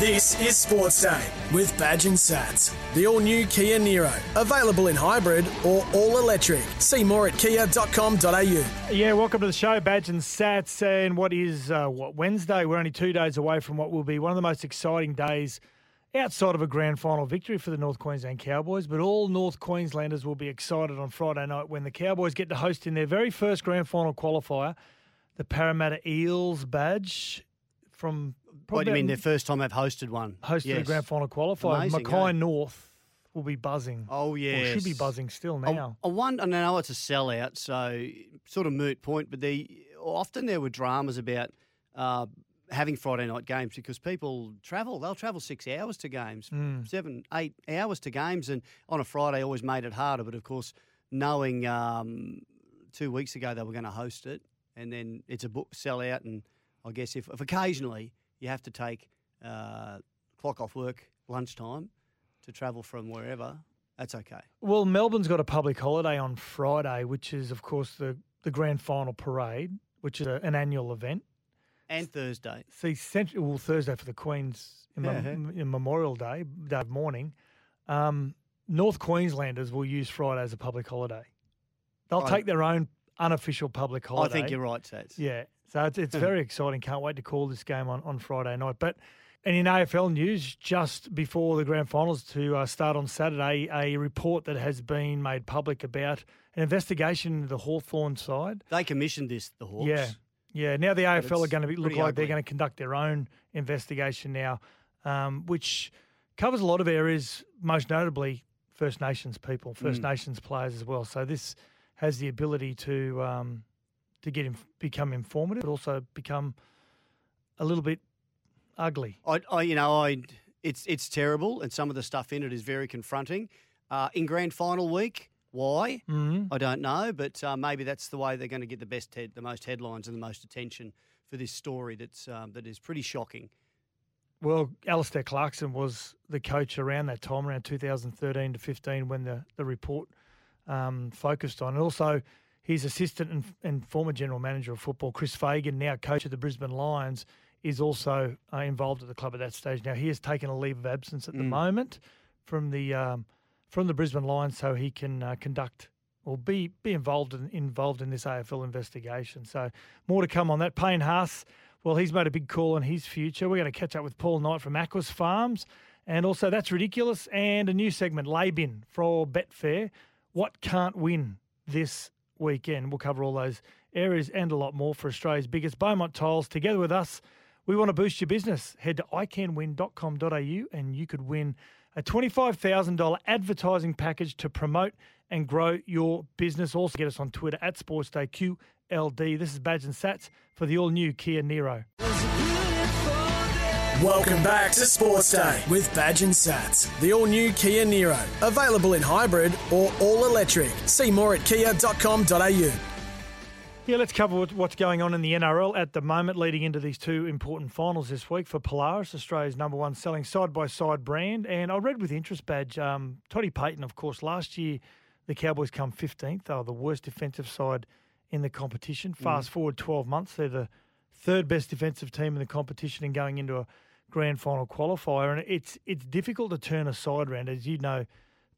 This is Sports Day with Badge and Sats. The all new Kia Niro. Available in hybrid or all electric. See more at kia.com.au. Yeah, welcome to the show, Badge and Sats. And what is uh, what Wednesday? We're only two days away from what will be one of the most exciting days outside of a grand final victory for the North Queensland Cowboys. But all North Queenslanders will be excited on Friday night when the Cowboys get to host in their very first grand final qualifier the Parramatta Eels badge from. What do you mean their first time they've hosted one? hosted Yes. a grand final qualifier? Amazing, Mackay eh? North will be buzzing. Oh yeah, should be buzzing still I, now. I wonder. I know it's a sellout, so sort of moot point. But the often there were dramas about uh, having Friday night games because people travel. They'll travel six hours to games, Mm. seven, eight hours to games, and on a Friday always made it harder. But of course, knowing um, two weeks ago they were going to host it, and then it's a book sellout, and I guess if, if occasionally you have to take uh, clock off work lunchtime to travel from wherever, that's okay. Well, Melbourne's got a public holiday on Friday, which is, of course, the, the grand final parade, which is a, an annual event. And Thursday. See, Central, well, Thursday for the Queen's in, Mem- Yeah. in Memorial Day, of morning. Um, North Queenslanders will use Friday as a public holiday. They'll I- take their own unofficial public holiday. I think you're right, Sats. Yeah. So it's, it's very exciting. Can't wait to call this game on, on Friday night. But and in AFL news, just before the grand finals to uh, start on Saturday, a report that has been made public about an investigation into the Hawthorn side. They commissioned this, the Hawks. Yeah. Yeah. Now the AFL are going to be, look like they're going to conduct their own investigation now, um, which covers a lot of areas, most notably First Nations people, First Mm. Nations players as well. So this has the ability to um, to get him become informative, but also become a little bit ugly. I, I, you know, I, it's it's terrible, and some of the stuff in it is very confronting. Uh, in grand final week, why? Mm-hmm. I don't know, but uh, maybe that's the way they're going to get the best, head, the most headlines and the most attention for this story. That's um, that is pretty shocking. Well, Alistair Clarkson was the coach around that time, around 2013 to 15, when the, the report um, focused on. And also, his assistant and, and former general manager of football, Chris Fagan, now coach of the Brisbane Lions, is also uh, involved at the club at that stage. Now, he has taken a leave of absence at the Mm. moment from the um, from the Brisbane Lions so he can uh, conduct or be be involved in involved in this AFL investigation. So more to come on that. Payne Haas, well, he's made a big call on his future. We're going to catch up with Paul Knight from Aquis Farms, and also that's ridiculous. And a new segment, Labin for Betfair. What can't win this weekend? We'll cover all those areas and a lot more for Australia's biggest Beaumont Tiles. Together with us, we want to boost your business. Head to iCanWin.com.au and you could win a $25,000 advertising package to promote and grow your business. Also, get us on Twitter at SportsDayQLD. This is Badge and Sats for the all new Kia Niro. Welcome back to Sports Day with Badge and Sats. The all new Kia Niro. Available in hybrid or all electric. See more at kia.com.au. Yeah, let's cover what's going on in the NRL at the moment, leading into these two important finals this week for Polaris, Australia's number one selling side by side brand. And I read with interest, Badge, um, Toddy Payten, of course, last year the Cowboys come 15th. They were the worst defensive side in the competition. Fast forward 12 months, they're the third best defensive team in the competition and going into a grand final qualifier. And it's it's difficult to turn a side round, as you know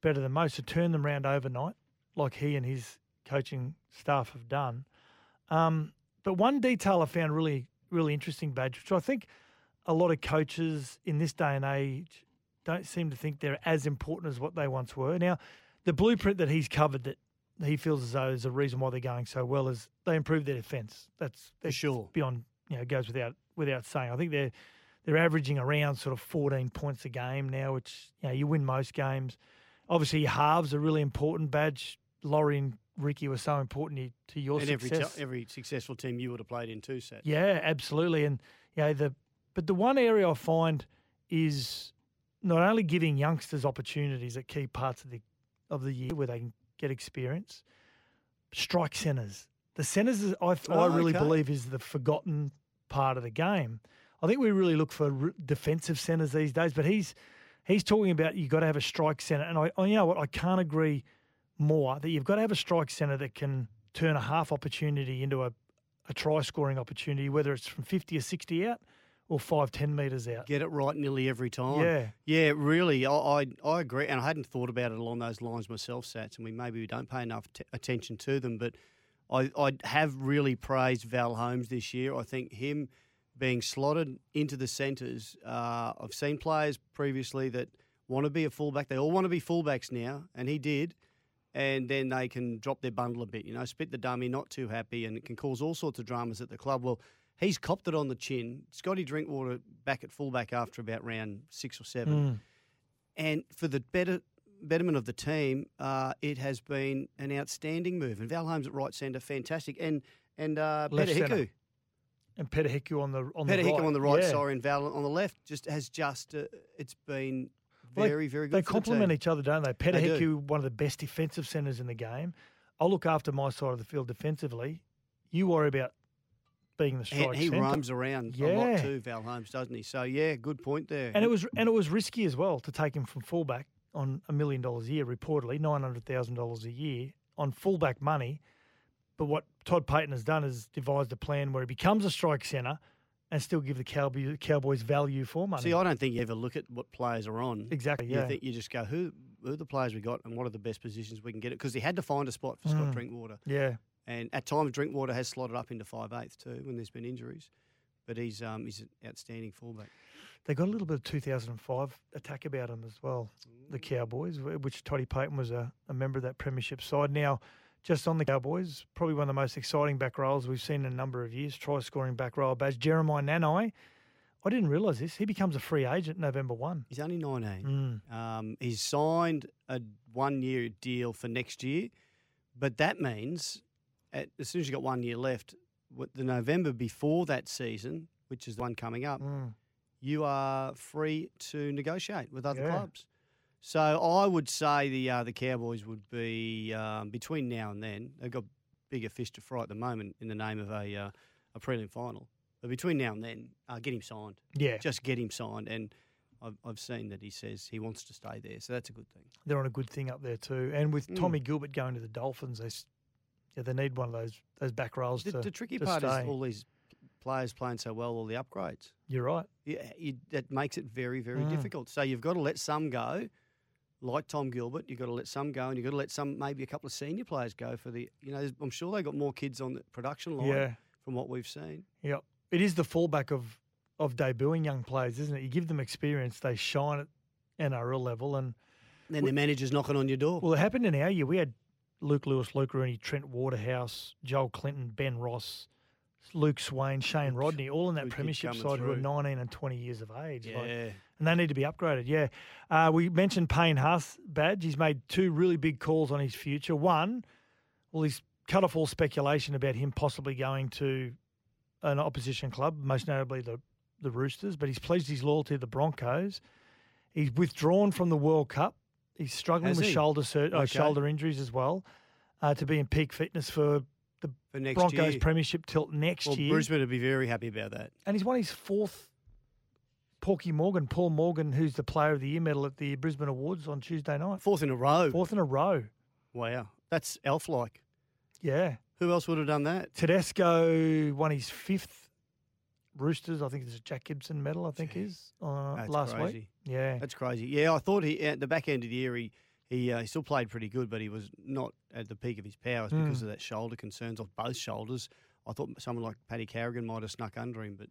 better than most, to turn them round overnight, like he and his coaching staff have done. Um, but one detail I found really, really interesting, Badge, which I think a lot of coaches in this day and age don't seem to think they're as important as what they once were. Now, the blueprint that he's covered that he feels as though is the reason why they're going so well is they improved their defence. That's, that's sure. beyond you know goes without without saying. I think they're they're averaging around sort of 14 points a game now, which you know you win most games. Obviously, halves are really important. Badge, Laurie, and Ricky were so important to, your and every success. te- every successful team you would have played in too, Sat. Yeah, absolutely. And you know, the but the one area I find is not only giving youngsters opportunities at key parts of the of the year where they can get experience, strike centres. The centres, is- I, I Oh, really okay. believe, is the forgotten part of the game. I think we really look for r- defensive centres these days, but he's he's talking about you've got to have a strike centre, and I, I you know what I can't agree more that you've got to have a strike centre that can turn a half opportunity into a, a try scoring opportunity, whether it's from fifty or sixty out or five ten metres out. Get it right nearly every time. Yeah. Yeah, really. I, I I agree, and I hadn't thought about it along those lines myself, Sats. And we maybe we don't pay enough t- attention to them, but I I have really praised Val Holmes this year. I think him being slotted into the centres. Uh, I've seen players previously that want to be a fullback. They all want to be fullbacks now, and he did. And then they can drop their bundle a bit, you know, spit the dummy, not too happy, and it can cause all sorts of dramas at the club. Well, he's copped it on the chin. Scotty Drinkwater back at fullback after about round six or seven. Mm. And for the better betterment of the team, uh, it has been an outstanding move. And Val Holmes at right centre, fantastic. And and uh, Peter. Hiku, And Peter on the on Peter the right. on the right, Yeah. sorry, and Val on the left, just has just uh, it's been very very good. They complement each other, don't they? Peter They do. one of the best defensive centres in the game. I'll look after my side of the field defensively. You worry about being the strike And he centre. roams around a Yeah. lot too, Val Holmes, doesn't he? So yeah, good point there. And it was and it was risky as well to take him from fullback on a million dollars a year, reportedly nine hundred thousand dollars a year on fullback money. But what Todd Payten has done is devised a plan where he becomes a strike centre and still give the Cowboys, Cowboys value for money. See, I don't think you ever look at what players are on. Exactly, You yeah. think you just go, who, who are the players we got, and what are the best positions we can get it? Because he had to find a spot for Scott Mm. Drinkwater. yeah, And at times, Drinkwater has slotted up into five eighths too when there's been injuries. But he's um, he's an outstanding fullback. they got a little bit of 2005 attack about him as well, the Cowboys, which Toddy Payten was a, a member of that premiership side. Now, just on the Cowboys, probably one of the most exciting back rows we've seen in a number of years, try scoring back row badge. Jeremiah Nanai, I didn't realise this. He becomes a free agent November 1. He's only 19. Mm. Um, he's signed a one year deal for next year, but that means at, as soon as you've got one year left, the November before that season, which is the one coming up, Mm. you are free to negotiate with other Yeah. clubs. So I would say the uh, the Cowboys would be um, between now and then. They've got bigger fish to fry at the moment in the name of a uh, a prelim final. But between now and then, uh, get him signed. Yeah, Just get him signed, and I've, I've seen that he says he wants to stay there, so that's a good thing. they're on a good thing up there too. And with Mm. Tommy Gilbert going to the Dolphins, they, yeah, they need one of those those back rows The, to, the tricky to part stay. is all these players playing so well, all the upgrades. You're right. Yeah, you, that makes it very, very Mm. difficult. So you've got to let some go, like Tom Gilbert. You've got to let some go, and you've got to let some, maybe a couple of senior players go for the. You know, I'm sure they got more kids on the production line Yeah. from what we've seen. Yeah, it is the fallback of of debuting young players, isn't it? You give them experience, they shine at NRL level, and And then the manager's knocking on your door. well, it happened in our year. We had Luke Lewis, Luke Rooney, Trent Waterhouse, Joel Clinton, Ben Ross, Luke Swain, Shane Rodney, all in that premiership side who are 19 and 20 years of age. like- yeah, and they need to be upgraded. Yeah, uh, we mentioned Payne Haas badge. He's made two really big calls on his future. One, well, he's cut off all speculation about him possibly going to an opposition club, most notably the the Roosters. But he's pledged his loyalty to the Broncos. He's withdrawn from the World Cup. He's struggling Has with he? shoulder sur- uh, shoulder injuries as well. Uh, to be in peak fitness for the for next Broncos year. premiership tilt next well, year. Brisbane would be very happy about that. And he's won his fourth Porky Morgan, Paul Morgan, who's the Player of the Year medal at the Brisbane Awards on Tuesday night. Fourth in a row. Fourth in a row. Wow, that's elf-like. Yeah. Who else would have done that? Tedesco won his fifth Roosters. I think it's a Jack Gibson medal, I think is uh, That's last crazy. week. Yeah. That's crazy. Yeah, I thought he at the back end of the year he he, uh, he still played pretty good, but he was not at the peak of his powers because Mm. of that shoulder concerns of both shoulders. I thought someone like Paddy Carrigan might have snuck under him, but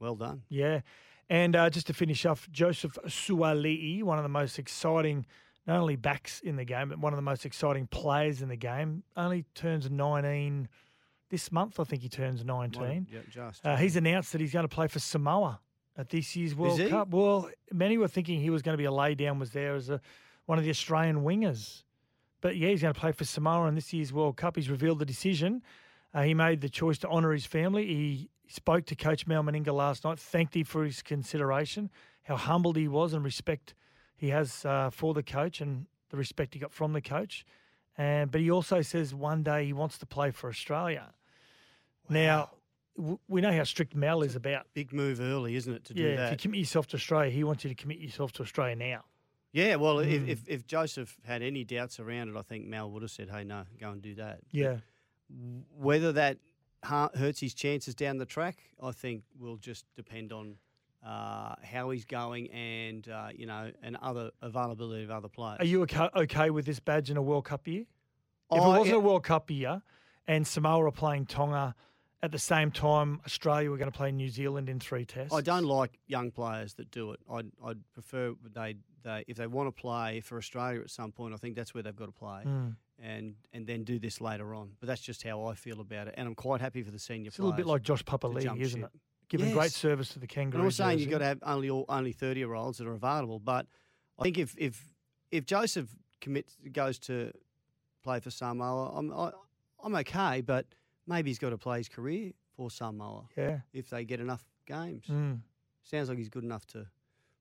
well done. Yeah. And uh, just to finish off, Joseph Suali'i, one of the most exciting, not only backs in the game, but one of the most exciting players in the game, only turns 19 this month. I think he turns 19. Yeah, just. Uh, he's announced that he's going to play for Samoa at this year's World? Cup. Well, many were thinking he was going to be a laydown, was there as a, one of the Australian wingers. But yeah, he's going to play for Samoa in this year's World Cup. He's revealed the decision. Uh, he made the choice to honour his family. He spoke to Coach Mal Meninga last night, thanked him for his consideration, how humbled he was and respect he has uh, for the coach and the respect he got from the coach. And but he also says one day he wants to play for Australia. Now w- we know how strict Mal is about. Big move early, isn't it, to do Yeah, if you commit yourself to Australia, he wants you to commit yourself to Australia now. Yeah, well, if, Mm. if, if Joseph had any doubts around it, I think Mal would have said, hey, no, go and do that. Yeah. Whether that ha- hurts his chances down the track, I think will just depend on uh, how he's going and, uh, you know, and other availability of other players. Are you okay, okay with this badge in a World Cup year? If Oh, it wasn't yeah. a World Cup year and Samoa are playing Tonga at the same time, Australia were going to play New Zealand in three tests. I don't like young players that do it. I'd, I'd prefer they, they if they want to play for Australia at some point. I think that's where they've got to play, Mm. and and then do this later on. But that's just how I feel about it, and I'm quite happy for the senior players. It's a little bit like Josh Papali'i, isn't ship. it? Giving great service to the Kangaroos. I'm saying you've got to have only all, only thirty year olds that are available, but I think if if if Joseph commits goes to play for Samoa, I'm I, I'm okay, but maybe he's got to play his career for Samoa Yeah. if they get enough games. Mm. Sounds like he's good enough to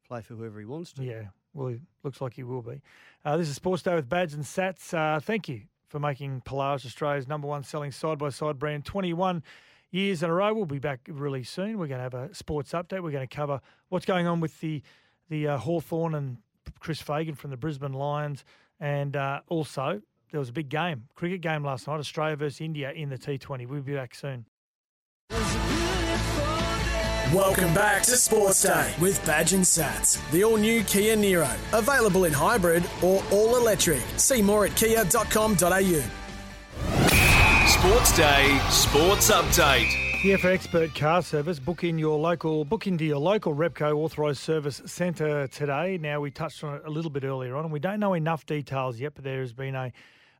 play for whoever he wants to. Yeah, well, he looks like he will be. Uh, this is Sports Day with Badge and Sats. Uh, thank you for making Polaris Australia's number one selling side by side brand 21 years in a row. We'll be back really soon. We're going to have a sports update. We're going to cover what's going on with the the uh, Hawthorn and Chris Fagan from the Brisbane Lions, and uh, also there was a big game, cricket game last night, Australia versus India in the T20. We'll be back soon. Welcome back to Sports Day with Badge and Sats. The all new Kia Niro. Available in hybrid or all electric. See more at kia.com.au. Sports Day Sports Update. Here for expert car service, book in your local, book into your local Repco authorised service centre today. Now we touched on it a little bit earlier on, and we don't know enough details yet. But there has been a,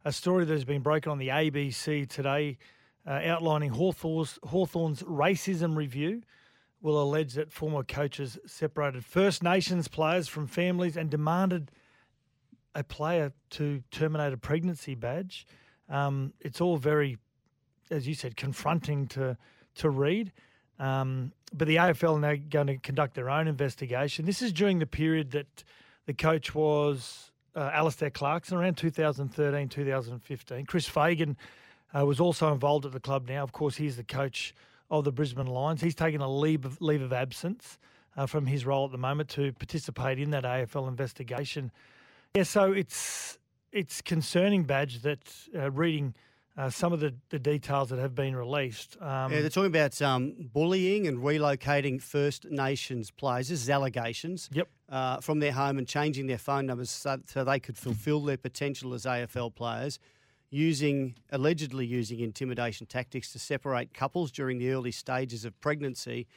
a story that has been broken on the ABC today, uh, outlining Hawthorn's, Hawthorn's racism review. Will allege that former coaches separated First Nations players from families and demanded a player to terminate a pregnancy badge. Um, it's all very, as you said, confronting to to read. Um, but the AFL are now going to conduct their own investigation. This is during the period that the coach was uh, Alistair Clarkson around 2013, 2015. Chris Fagan uh, was also involved at the club now. Of course, he's the coach of the Brisbane Lions. He's taken a leave of, leave of absence uh, from his role at the moment to participate in that AFL investigation. Yeah, so it's it's concerning, Badge, that uh, reading uh, some of the, the details that have been released. Um, Yeah, they're talking about um, bullying and relocating First Nations players. This is allegations. Yep. Uh, from their home and changing their phone numbers so, so they could fulfil their potential as AFL players, using allegedly using intimidation tactics to separate couples during the early stages of pregnancy,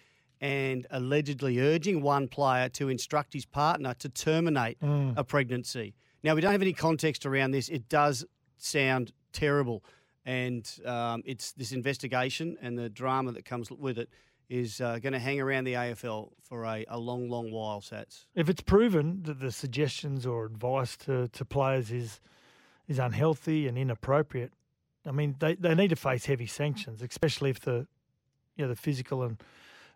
and allegedly urging one player to instruct his partner to terminate a pregnancy. Now we don't have any context around this. It does sound terrible and um, it's this investigation and the drama that comes with it is uh, going to hang around the AFL for a, a long, long while, Sats. if it's proven that the suggestions or advice to, to players is is unhealthy and inappropriate, I mean they, they need to face heavy sanctions, especially if the you know the physical and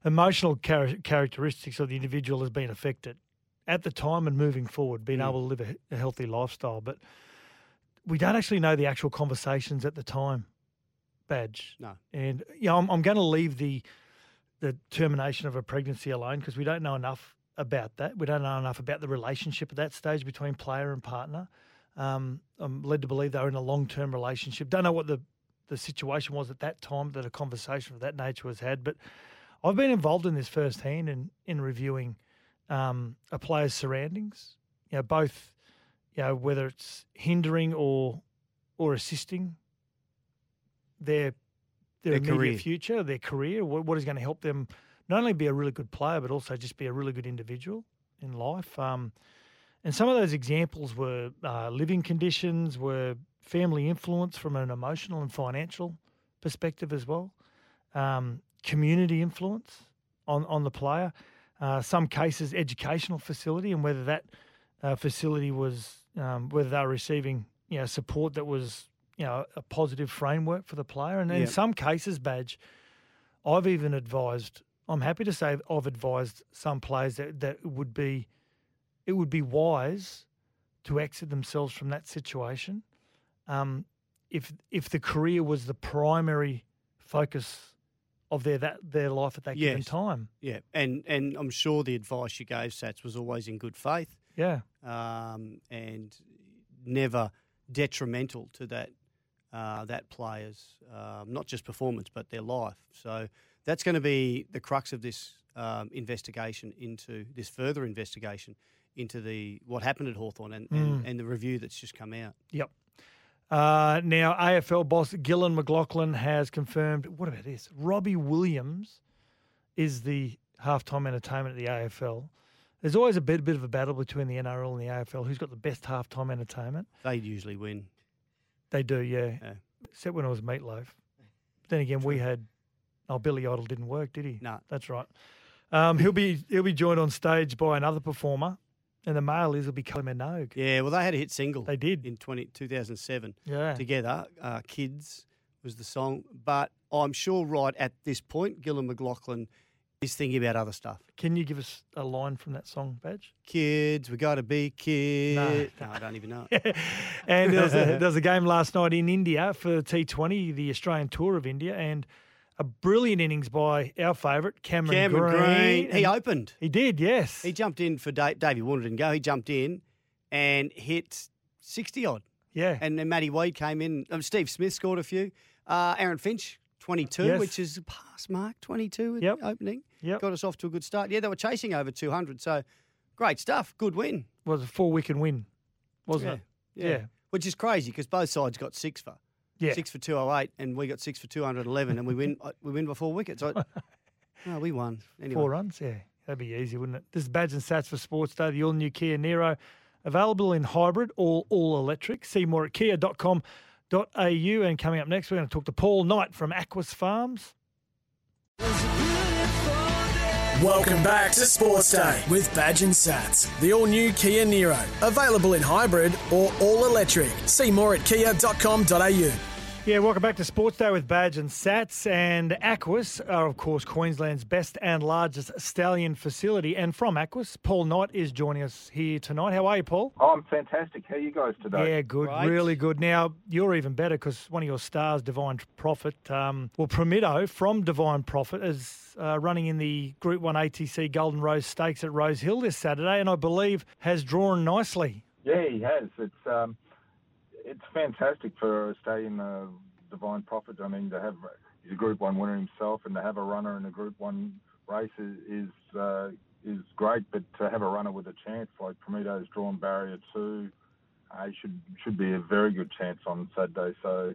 emotional char- characteristics of the individual has been affected at the time and moving forward, being Mm. able to live a, a healthy lifestyle. But we don't actually know the actual conversations at the time. Badge. No. And yeah, I'm, I'm going to leave the the termination of a pregnancy alone because we don't know enough about that. We don't know enough about the relationship at that stage between player and partner. Um, I'm led to believe they were in a long term relationship. Don't know what the the situation was at that time that a conversation of that nature was had, but I've been involved in this firsthand in in reviewing um, a player's surroundings. You know, both you know whether it's hindering or or assisting their their, Their immediate career. future, their career, what, what is going to help them not only be a really good player, but also just be a really good individual in life. Um, and some of those examples were uh, living conditions, were family influence from an emotional and financial perspective as well. Um, community influence on on the player. Uh, some cases, educational facility, and whether that uh, facility was um, whether they were receiving you know support that was you know a positive framework for the player, and in Yep. some cases, badge. I've even advised. I'm happy to say I've advised some players that, that would be it would be wise to exit themselves from that situation. Um, if if the career was the primary focus of their that their life at that given time. Yeah, and and I'm sure the advice you gave Sats was always in good faith. Yeah, um, and never detrimental to that uh, that player's um, not just performance but their life. So that's going to be the crux of this um, investigation into this further investigation into the what happened at Hawthorn and, and, and the review that's just come out. Yep. Uh, now, AFL boss Gillon McLachlan has confirmed. What about this? Robbie Williams is the halftime entertainment at the AFL. There's always a bit, bit of a battle between the NRL and the AFL. Who's got the best halftime entertainment? They usually win. They do, yeah. Yeah. Except when it was Meatloaf. Then again, we had. Oh, Billy Idol didn't work, did he? No. That's right. Um, he'll be he'll be joined on stage by another performer, and the male is will be Kylie Minogue. Yeah, well, they had a hit single. They did. in 20, 2007. Yeah. together. Uh, Kids was the song, but I'm sure right at this point, Gillon McLachlan is thinking about other stuff. Can you give us a line from that song, Badge? Kids, we got to be kids. No, I don't even know. and there was, a, there was a game last night in India for T20, the Australian Tour of India, and a brilliant innings by our favourite, Cameron, Cameron Green, he And opened. He did, yes. He jumped in for Dave, Davey Warner didn't go. He jumped in and hit 60 odd. yeah. And then Matty Wade came in. Um, Steve Smith scored a few. Uh, Aaron Finch, 22, Yes. which is a pass mark, 22 at Yep. opening. Yep. Got us off to a good start. Yeah, they were chasing over 200. So great stuff. Good win. was a four wicket win, wasn't Yeah. it? Yeah. Which is crazy because both sides got six for. Yeah. Six for 208 and we got six for 211 and we win uh, we win by four wickets. I, no, we won. Anyway. Four runs, yeah. That'd be easy, wouldn't it? This is Badge and Sats for Sports Day, the all new Kia Niro. Available in hybrid or all electric. See more at kia.com.au. And coming up next, we're going to talk to Paul Knight from Aquis Farms. Welcome back to Sports Day with Badge and Sats, the all new Kia Niro. Available in hybrid or all electric. See more at kia.com.au. Yeah, welcome back to Sports Day with Badge and Sats. And Aquis are, of course, Queensland's best and largest stallion facility. And from Aquis, Paul Knight is joining us here tonight. How are you, Paul? Oh, I'm fantastic. How are you guys today? Yeah, good, Great. really good. Now you're even better because one of your stars, Divine Prophet, um, well, Promito from Divine Prophet is uh, running in the Group One ATC Golden Rose Stakes at Rose Hill this Saturday, and I believe has drawn nicely. Yeah, he has. It's um, it's fantastic for a stallion, uh, Divine Prophet. I mean, to have he's a Group One winner himself, and to have a runner in a Group One race is is, uh, is great. But to have a runner with a chance like Promito's drawn barrier two, uh, he should should be a very good chance on Saturday. So.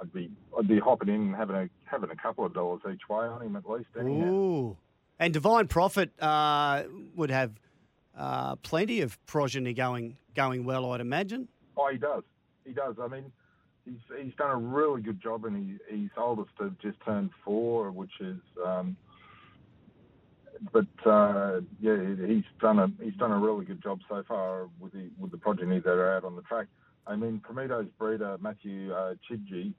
I'd be I'd be hopping in and having a having a couple of dollars each way on him at least. Anyhow. Ooh. And Divine Prophet uh, would have uh, plenty of progeny going going well, I'd imagine. Oh, he does. He does. I mean, he's he's done a really good job, and he, he's oldest to just turned four, which is. Um, but uh, yeah, he's done a he's done a really good job so far with the with the progeny that are out on the track. I mean, Promito's breeder Matthew uh, Chidgey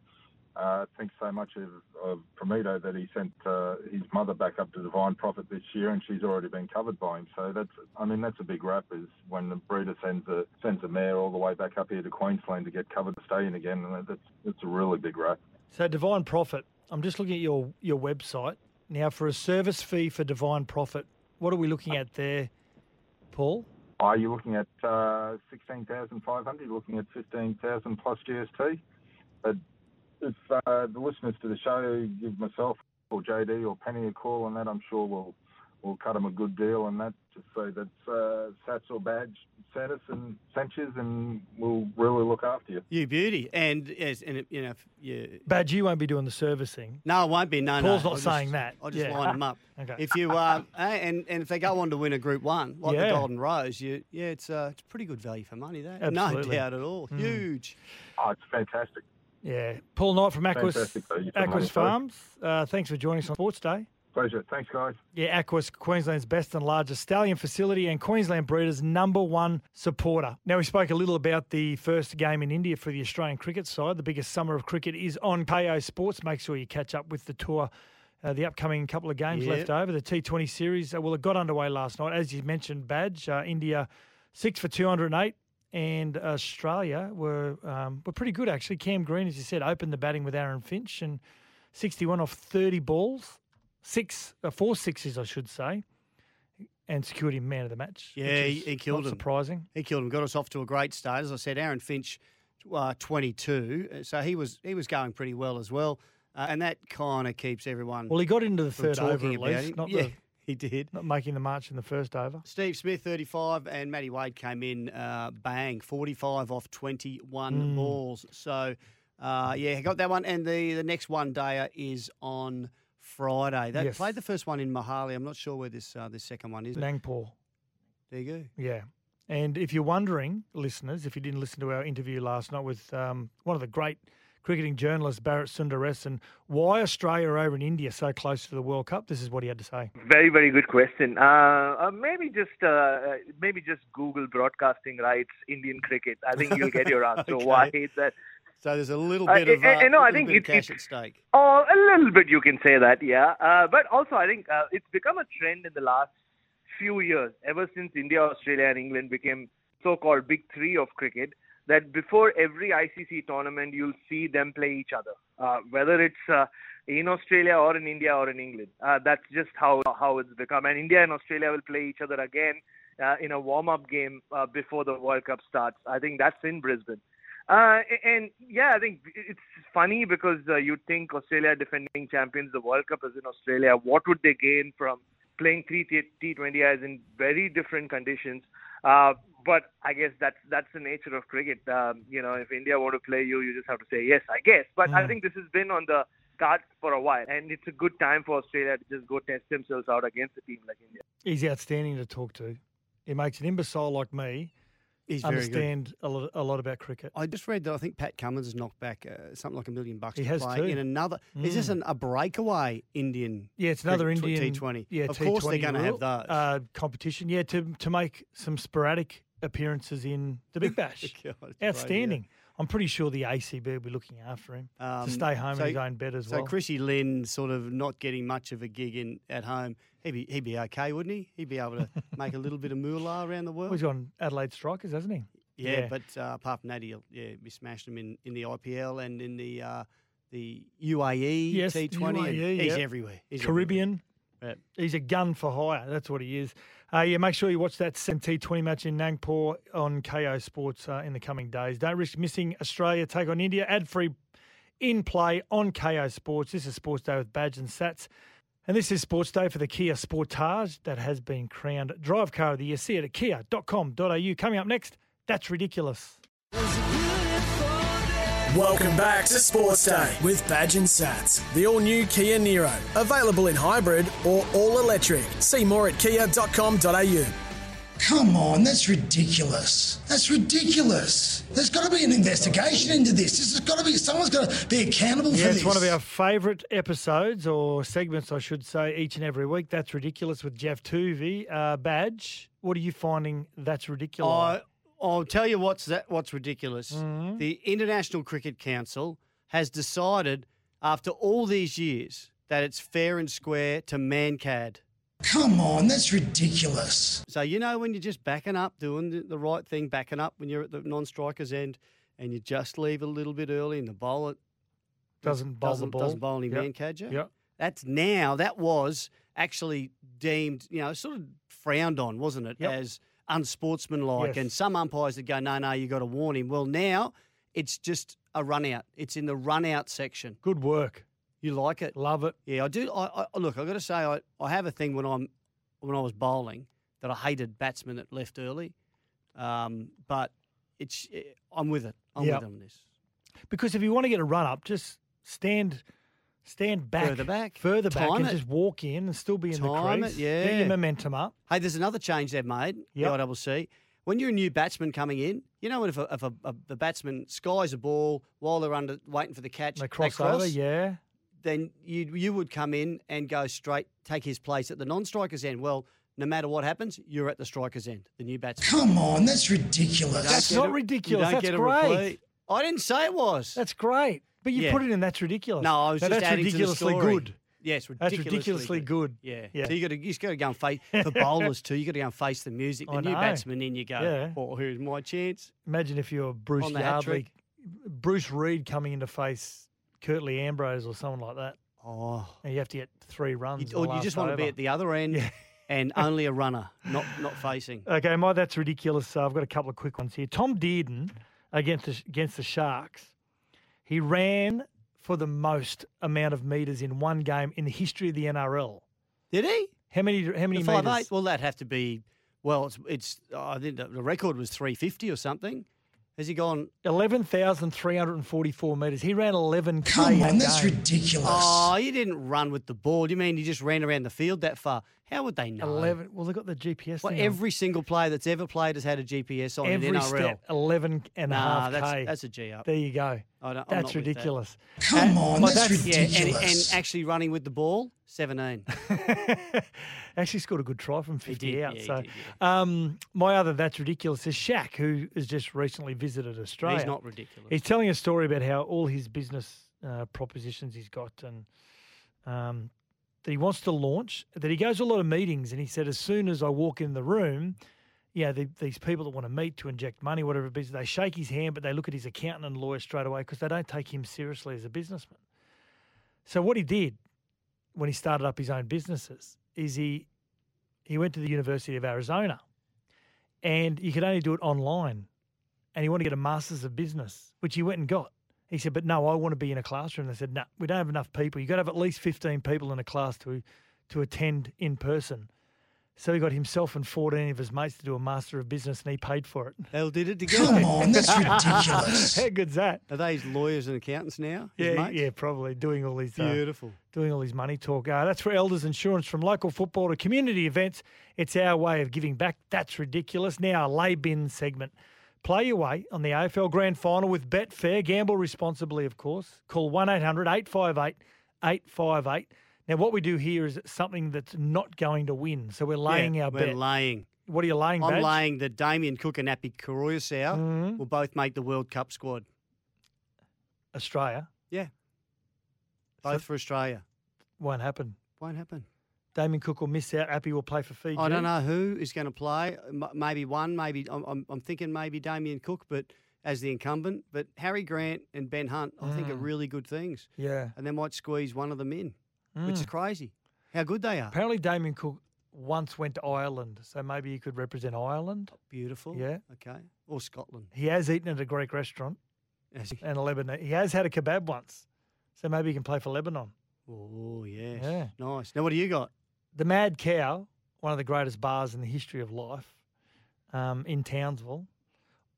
uh, thinks so much of, of Promito that he sent uh, his mother back up to Divine Prophet this year, and she's already been covered by him. So that's, I mean, that's a big rap. Is when the breeder sends a sends a mare all the way back up here to Queensland to get covered to stay in again, and that's that's a really big rap. So Divine Prophet, I'm just looking at your your website now for a service fee for Divine Prophet. What are we looking at there, Paul? Are you looking at uh, sixteen thousand five hundred? Looking at fifteen thousand plus GST? But if uh, the listeners to the show give myself or JD or Penny a call on that, I'm sure we'll we'll cut them a good deal on that. Just say that's uh, Sats or Badge sent us and Sanchez, and we'll really look after you. You beauty. And yes, and it, you know, if you, Badge, you won't be doing the servicing. no, it won't be. No, Paul's no. not I'll saying just, that. I'll just Yeah. line them up. Okay. If you uh, and and if they go on to win a Group One like Yeah. the Golden Rose, you yeah, it's uh, it's pretty good value for money. That Absolutely. no doubt at all. Huge. Oh, it's fantastic. Yeah. Paul Knight from Aquis, Fantastic, though. You've done Aquis. Farms. Uh, thanks for joining us on Sports Day. Pleasure. Thanks, guys. Yeah, Aquis, Queensland's best and largest stallion facility and Queensland Breeders' number one supporter. Now, we spoke a little about the first game in India for the Australian cricket side. The biggest summer of cricket is on Kayo Sports. Make sure you catch up with the tour. Uh, the upcoming couple of games Yeah. left over. The T20 series, uh, well, it got underway last night. As you mentioned, Badge, uh, India six for 208, and Australia were um, were pretty good, actually. Cam Green, as you said, opened the batting with Aaron Finch and 61 off 30 balls six, uh, four sixes, I should say, and secured him man of the match. Yeah, he, he killed not him. Surprising. He killed him. Got us off to a great start. As I said, Aaron Finch, uh, 22. uh, So he was he was going pretty well as well. Uh, and that kind of keeps everyone. Well, he got into the third over at least, not yeah, the he did. not making the march in the first over. Steve Smith, 35, and Matty Wade came in uh, bang, 45 off 21 Mm. balls. So, uh, yeah, he got that one. And the, the next one day is on Friday. They Yes. played the first one in Mohali. I'm not sure where this uh, this second one is. Nagpur. There you go. Yeah. And if you're wondering, listeners, if you didn't listen to our interview last night with um, one of the great cricketing journalist Bharat Sundaresan, why Australia over in India so close to the World Cup, this is what he had to say. Very, very good question. Uh, uh, maybe just uh, uh, maybe just Google broadcasting rights Indian cricket. I think you'll get your answer. Okay. Why is that? So there's a little Uh, bit of, uh, eh, no, I little think bit of it's- cash at stake. Oh, a little bit you can say that, yeah. Uh, but also, I think uh, it's become a trend in the last few years, ever since India, Australia, and England became so-called big three of cricket. That before every ICC tournament, you'll see them play each other, uh, whether it's uh, in Australia or in India or in England. Uh, that's just how how it's become. And India and Australia will play each other again uh, in a warm-up game uh, before the World Cup starts. I think that's in Brisbane. Uh, and yeah, I think it's funny because you'd think Australia defending champions, the World Cup is in Australia. What would they gain from playing three T- T20Is in very different conditions? Uh, but I guess that's that's the nature of cricket. Um, you know, if India want to play you, you just have to say yes, I guess. But I Mm. think this has been on the cards for a while, and it's a good time for Australia to just go test themselves out against a team like India. He's outstanding to talk to. He makes an imbecile like me He's understand a lot, a lot about cricket. I just read that I think Pat Cummins has knocked back uh, something like a million bucks He to has play too. in another. Is this Mm. an, a breakaway Indian? Yeah, it's another cricket Indian tw- T20. Yeah, of course they're going to have those. uh, competition. Yeah, to to make some sporadic appearances in the Big Bash. God, it's great, yeah. I'm pretty sure the ACB will be looking after him Um, to stay home so- in his own bed as so well. So Chrissy Lynn sort of not getting much of a gig in at home. He'd be he'd be okay, wouldn't he? He'd be able to make a little bit of moolah around the Well, world. he's on Adelaide Strikers, hasn't he? yeah, but uh, apart from that, he'll yeah be smashed him in, in the IPL and in the uh, the UAE Yes, T20. and UAE, he's yep. everywhere. He's Caribbean. Everywhere. He's a gun for hire. That's what he is. Uh, yeah, make sure you watch that T20 match in Nagpur on Kayo Sports uh, in the coming days. Don't risk missing Australia take on India. Ad free in play on Kayo Sports. This is Sports Day with Badge and Sats. And this is Sports Day for the Kia Sportage that has been crowned Drive Car of the Year. See it at kia.com.au. Coming up next, that's ridiculous. Welcome back to Sports Day with Badge and Sats. The all new Kia Niro. Available in hybrid or all electric. See more at kia.com.au. Come on, that's ridiculous. That's ridiculous. There's got to be an investigation into this. This has got to be someone's got to be accountable for Yeah, this. it's one of our favourite episodes or segments, I should say, each and every week. That's ridiculous with Jeff Tuvey. Uh, Badge, what are you finding that's ridiculous? I, I'll tell you what's that. What's ridiculous? Mm-hmm. The International Cricket Council has decided, after all these years, that it's fair and square to Mankad. Come on, that's ridiculous. So you know when you're just backing up, doing the, the right thing, backing up when you're at the non-striker's end, and you just leave a little bit early, and the bowler Doesn't bowl doesn't, ball. doesn't bowl any Yep. Mankad you. Yep. That's now. That was actually deemed, you know, sort of frowned on, wasn't it, Yep. as unsportsmanlike? Yes. And some umpires that go, no, no, you've got to warn him. Well, now it's just a run out. It's in the run out section. Good work. You like it? Love it. Yeah, I do. I, I look. I got to say, I, I have a thing when I'm when I was bowling that I hated batsmen that left early, um, but it's eh, I'm with it. I'm Yep. with it on this. Because if you want to get a run up, just stand stand back. Further back. Further back Time and it. just walk in and still be in Time the it, crease. yeah. Get your momentum up. Hey, there's another change they've made. Yep. The ICC. when you're a new batsman coming in, you know, if a, if a, a, the batsman skies a ball while they're under waiting for the catch, They cross over, yeah. then you you would come in and go straight, take his place at the non-striker's end. Well, no matter what happens, you're at the striker's end, the new batsman. Come on, that's ridiculous. That's not ridiculous. That's great. replay. I didn't say it was. That's great. But you Yeah. put it in that's ridiculous. No, I was Now, just that's adding to the ridiculously story. good. Yes, That's ridiculously, ridiculously good. Yeah. Yeah. So you got to you just got to go and face for bowlers too. You got to go and face the music. The I new know. batsman in, you go. Yeah. Oh, here's my chance. Imagine if you're Bruce the Yardley. Bruce Reid coming in to face Curtly Ambrose or someone like that. Oh, and you have to get three runs. You, or you just want to be at the other end and only a runner, not not facing. Okay, my that's ridiculous. So I've got a couple of quick ones here. Tom Dearden against the, against the Sharks, he ran for the most amount of meters in one game in the history of the NRL. Did he? How many? How many The five meters? eight. Well, that'd have to be. Well, it's it's. I think the the record was three fifty or something. Has he gone? Eleven thousand three hundred and forty-four meters. He ran eleven k. Come on, that's ridiculous. Oh, he didn't run with the ball. You mean he just ran around the field that far? How would they know? Eleven. Well, they got the GPS. Well, thing on. every single player that's ever played has had a GPS on every in NRL. step, 11 and a half that's k. that's a G up. There you go. I don't, I'm not That's with that. ridiculous. Come Uh, on, well, that's, Yeah, and, ridiculous. and actually running with the ball, seventeen. Actually scored a good try from 50 did, out. yeah, so, did, um, my other that's ridiculous is Shaq, who has just recently visited Australia. He's not ridiculous. He's telling a story about how all his business uh, propositions he's got and um, that he wants to launch. That he goes to a lot of meetings, and he said as soon as I walk in the room. Yeah, the, these people that want to meet to inject money, whatever it is, they shake his hand, but they look at his accountant and lawyer straight away because they don't take him seriously as a businessman. So what he did when he started up his own businesses is he he went to the University of Arizona, and you could only do it online, and he wanted to get a master's of business, which he went and got. He said, "But no, I want to be in a classroom." They said, "No, we don't have enough people. You've got to have at least fifteen people in a class to to attend in person." So he got himself and fourteen of his mates to do a master of business, and he paid for it. They all did it together. Come on, that's ridiculous. How good's that? Are they his lawyers and accountants now? his Yeah, mates? yeah, probably doing all these uh, Beautiful. doing all his money talk. Uh, that's for Elders Insurance from local football to community events. It's our way of giving back. That's ridiculous. Now, a lay bin segment. Play your way on the AFL Grand Final with Betfair. Gamble responsibly, of course. Call 1 800 858 858. Now, what we do here is something that's not going to win. So we're laying Yeah, our we're bet. laying. what are you laying, I'm Badge? laying that Damien Cook and Api Koroisau Mhm. will both make the World Cup squad. Australia. Yeah. Both for Australia. Won't happen. Won't happen. Damien Cook will miss out. Api will play for Fiji. I don't know who is going to play. M- Maybe one. Maybe I'm, I'm, I'm thinking maybe Damien Cook, but as the incumbent. But Harry Grant and Ben Hunt, I think, are Mm. really good things, Yeah. and they might squeeze one of them in, which is Mm. crazy. How good they are. Apparently, Damien Cook once went to Ireland, so maybe he could represent Ireland. Beautiful. Yeah. Okay. Or Scotland. He has eaten at a Greek restaurant Has he? and a Lebanon. He has had a kebab once, so maybe he can play for Lebanon. Oh yes. Yeah. Nice. Now what do you got? The Mad Cow, one of the greatest bars in the history of life, um, in Townsville.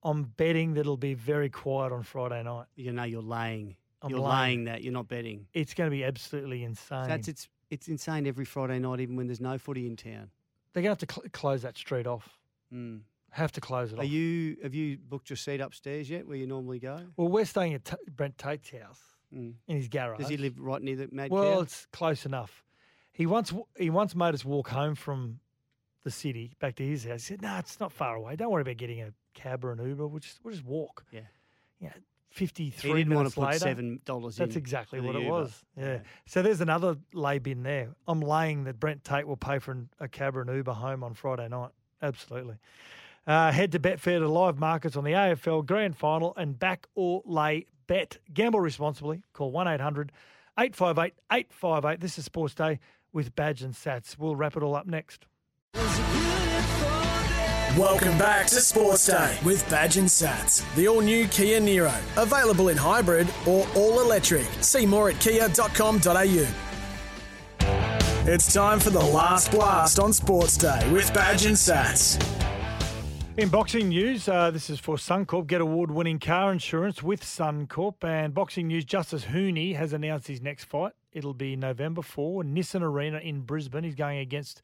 I'm betting that it'll be very quiet on Friday night. You know you're laying. I'm you're laying. laying that. You're not betting. It's going to be absolutely insane. That's it's it's insane every Friday night, even when there's no footy in town. They're going to have to cl- close that street off. Mm. Have to close it Are off. you have you booked your seat upstairs yet, where you normally go? well, we're staying at T- Brent Tate's house Mm. in his garage. Does he live right near the Mad Cow? Well, Cow? it's close enough. He once he once made us walk home from the city back to his house. He said, "No, it's not far away. Don't worry about getting a cab or an Uber. We'll just we'll just walk." Yeah. Yeah. Fifty He didn't want to put later. seven dollars in. That's exactly what it Uber. was. Yeah. So there's another lay bin there. I'm laying that Brent Tate will pay for an, a cab or an Uber home on Friday night. Absolutely. Uh, head to Betfair to live markets on the AFL Grand Final and back or lay bet. Gamble responsibly. Call 1 800 858 858. This is Sports Day with Badge and Sats. We'll wrap it all up next. Welcome back to Sports Day with Badge and Sats. The all new Kia Niro. Available in hybrid or all electric. See more at kia.com.au. It's time for the last blast on Sports Day with Badge and Sats. In boxing news, uh, this is for Suncorp. Get award-winning car insurance with Suncorp. And boxing news, Justis Huni has announced his next fight. It'll be November 4, Nissan Arena in Brisbane. He's going against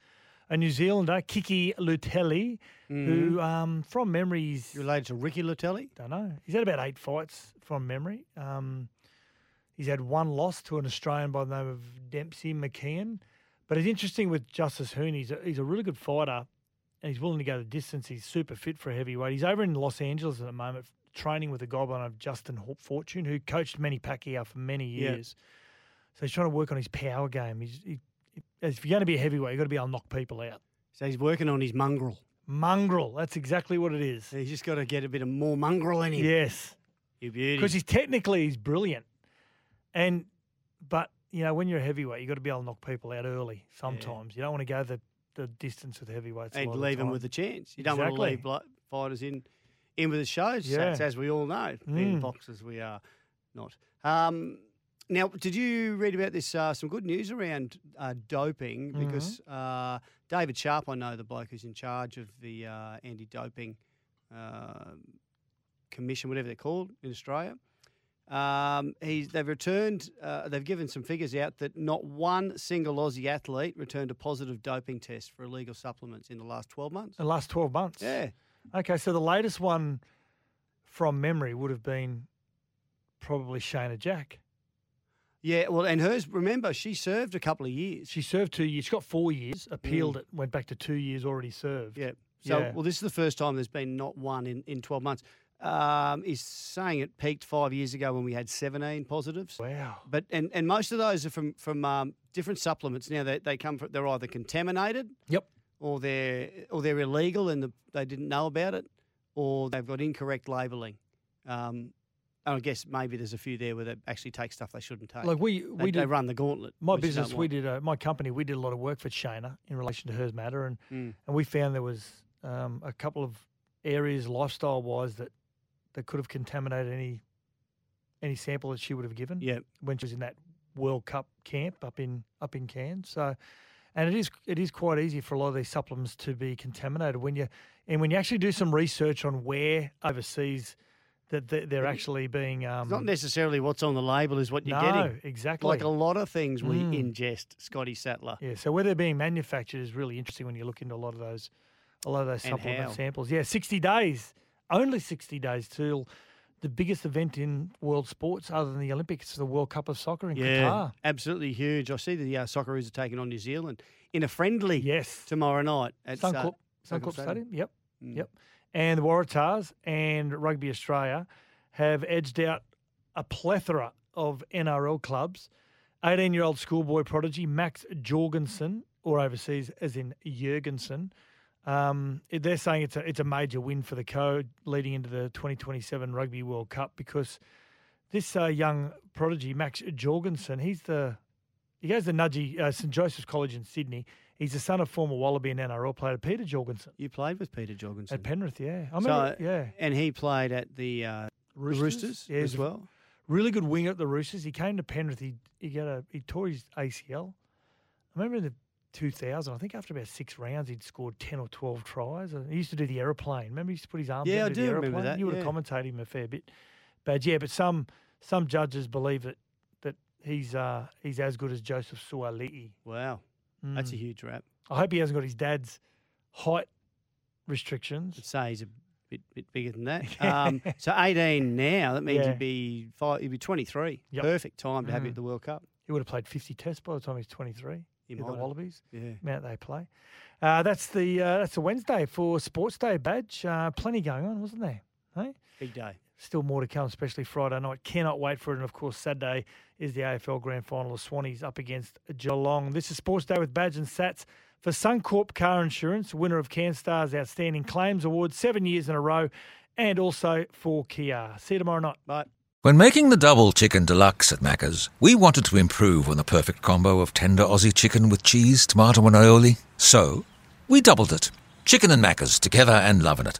a New Zealander, Kiki Leutele, who, um, from memory, You related to Ricky Leutele? don't know. He's had about eight fights from memory. Um, he's had one loss to an Australian by the name of Demsey McKean. But it's interesting with Justice Hoon. He's a, he's a really good fighter and he's willing to go the distance. He's super fit for a heavyweight. He's over in Los Angeles at the moment training with a guy by the name of Justin Fortune, who coached Manny Pacquiao for many Yeah. So he's trying to work on his power game. He's, he, if you're going to be a heavyweight, you've got to be able to knock people out. So he's working on his mongrel. Mongrel. That's exactly what it is. He's just got to get a bit of more mongrel in him. Yes. You beauty. because he's technically he's brilliant, and but you know when you're a heavyweight, you've got to be able to knock people out early. Sometimes you don't want to go the, the distance with heavyweights and of the leave him with a chance. You don't want to leave fighters in in with the shows, Yeah. As we all know. Being Mm. boxers, we are not. Um, now, did you read about this? Uh, some good news around uh, doping Mm-hmm. because uh, David Sharpe, I know the bloke who's in charge of the uh, anti-doping uh, commission, whatever they're called in Australia. Um, he's, they've returned, uh, they've given some figures out that not one single Aussie athlete returned a positive doping test for illegal supplements in the last 12 months. the last twelve months. Yeah. Okay, so the latest one from memory would have been probably Shayna Jack. Yeah, well, and hers, remember, she served a couple of years. She served two years. She got four years. Appealed it. Went back to two years already served. Mm. Yeah. So, Yeah. well, this is the first time there's been not one in, in 12 months. Um, he's saying it peaked five years ago when we had 17 positives. Wow. But and, and most of those are from from um, different supplements. Now they, they come from they're either contaminated, Yep. or they're or they're illegal and the, they didn't know about it, or they've got incorrect labelling. Um, and I guess maybe there's a few there where they actually take stuff they shouldn't take. Like we we they did run the gauntlet. My which you don't business, we did uh, my company, we did a lot of work for Shayna in relation to hers matter, and Mm. and we found there was um, a couple of areas lifestyle wise that that could have contaminated any any sample that she would have given. Yep. when she was in that World Cup camp up in up in Cairns. So, and it is it is quite easy for a lot of these supplements to be contaminated when you and when you actually do some research on where overseas that they- they're actually being um, It's not necessarily what's on the label is what you're No, getting. exactly. Like a lot of things we Mm. ingest, Scotty Sattler. Yeah, so where they're being manufactured is really interesting when you look into a lot of those, a lot of those supplement samples. Yeah, sixty days, only sixty days till the biggest event in world sports other than the Olympics, the World Cup of Soccer in Yeah, Qatar. absolutely huge. I see the uh, Socceroos are taking on New Zealand in a friendly yes tomorrow night at uh, Suncorp, Suncorp Suncorp Stadium. Yep, Mm. yep. And the Waratahs and Rugby Australia have edged out a plethora of NRL clubs. 18 year old schoolboy prodigy Max Jorgensen, or overseas as in Jurgensen. Um, they're saying it's a, it's a major win for the code leading into the 2027 Rugby World Cup because this uh, young prodigy, Max Jorgensen, he's the he goes to Nudgee uh, St Joseph's College in Sydney. He's the son of former Wallaby and NRL player Peter Jorgensen You played with Peter Jorgensen at Penrith. Yeah, I So, yeah, and he played at the uh, Roosters? Roosters, Yeah, as well. really good winger at the Roosters. He came to Penrith. He he got a he tore his ACL. I remember in the 2000. I think after about six rounds, he'd scored 10 or 12 tries. He used to do the aeroplane. Remember, he used to put his arms Yeah, I do the remember that, You would have yeah. commentated him a fair bit. But yeah, but some some judges believe that that he's uh, he's as good as Joseph Suaalii. Wow, that's a Mm. huge rap. I hope he hasn't got his dad's height restrictions. I'd say he's a bit bit bigger than that. Um, so 18 now. That means Yeah. he'd be five, he'd be 23. Yep. Perfect time to have you Mm. at the World Cup. He would have played 50 tests by the time he's 23. He might the have. Wallabies. Yeah. amount they play. Uh, that's the uh, that's a Wednesday for Sports Day badge. Uh, plenty going on, wasn't there? Hey? Big day. Still more to come, especially Friday night. Cannot wait for it. And of course, Saturday is the AFL Grand Final of Swannies up against Geelong. This is Sports Day with Badge and Sats for Suncorp Car Insurance, winner of CanStar's Outstanding Claims Award seven years in a row, and also for Kia. See you tomorrow night. Bye. When making the double chicken deluxe at Macca's, we wanted to improve on the perfect combo of tender Aussie chicken with cheese, tomato, and aioli. So, we doubled it. Chicken and Macca's together and loving it.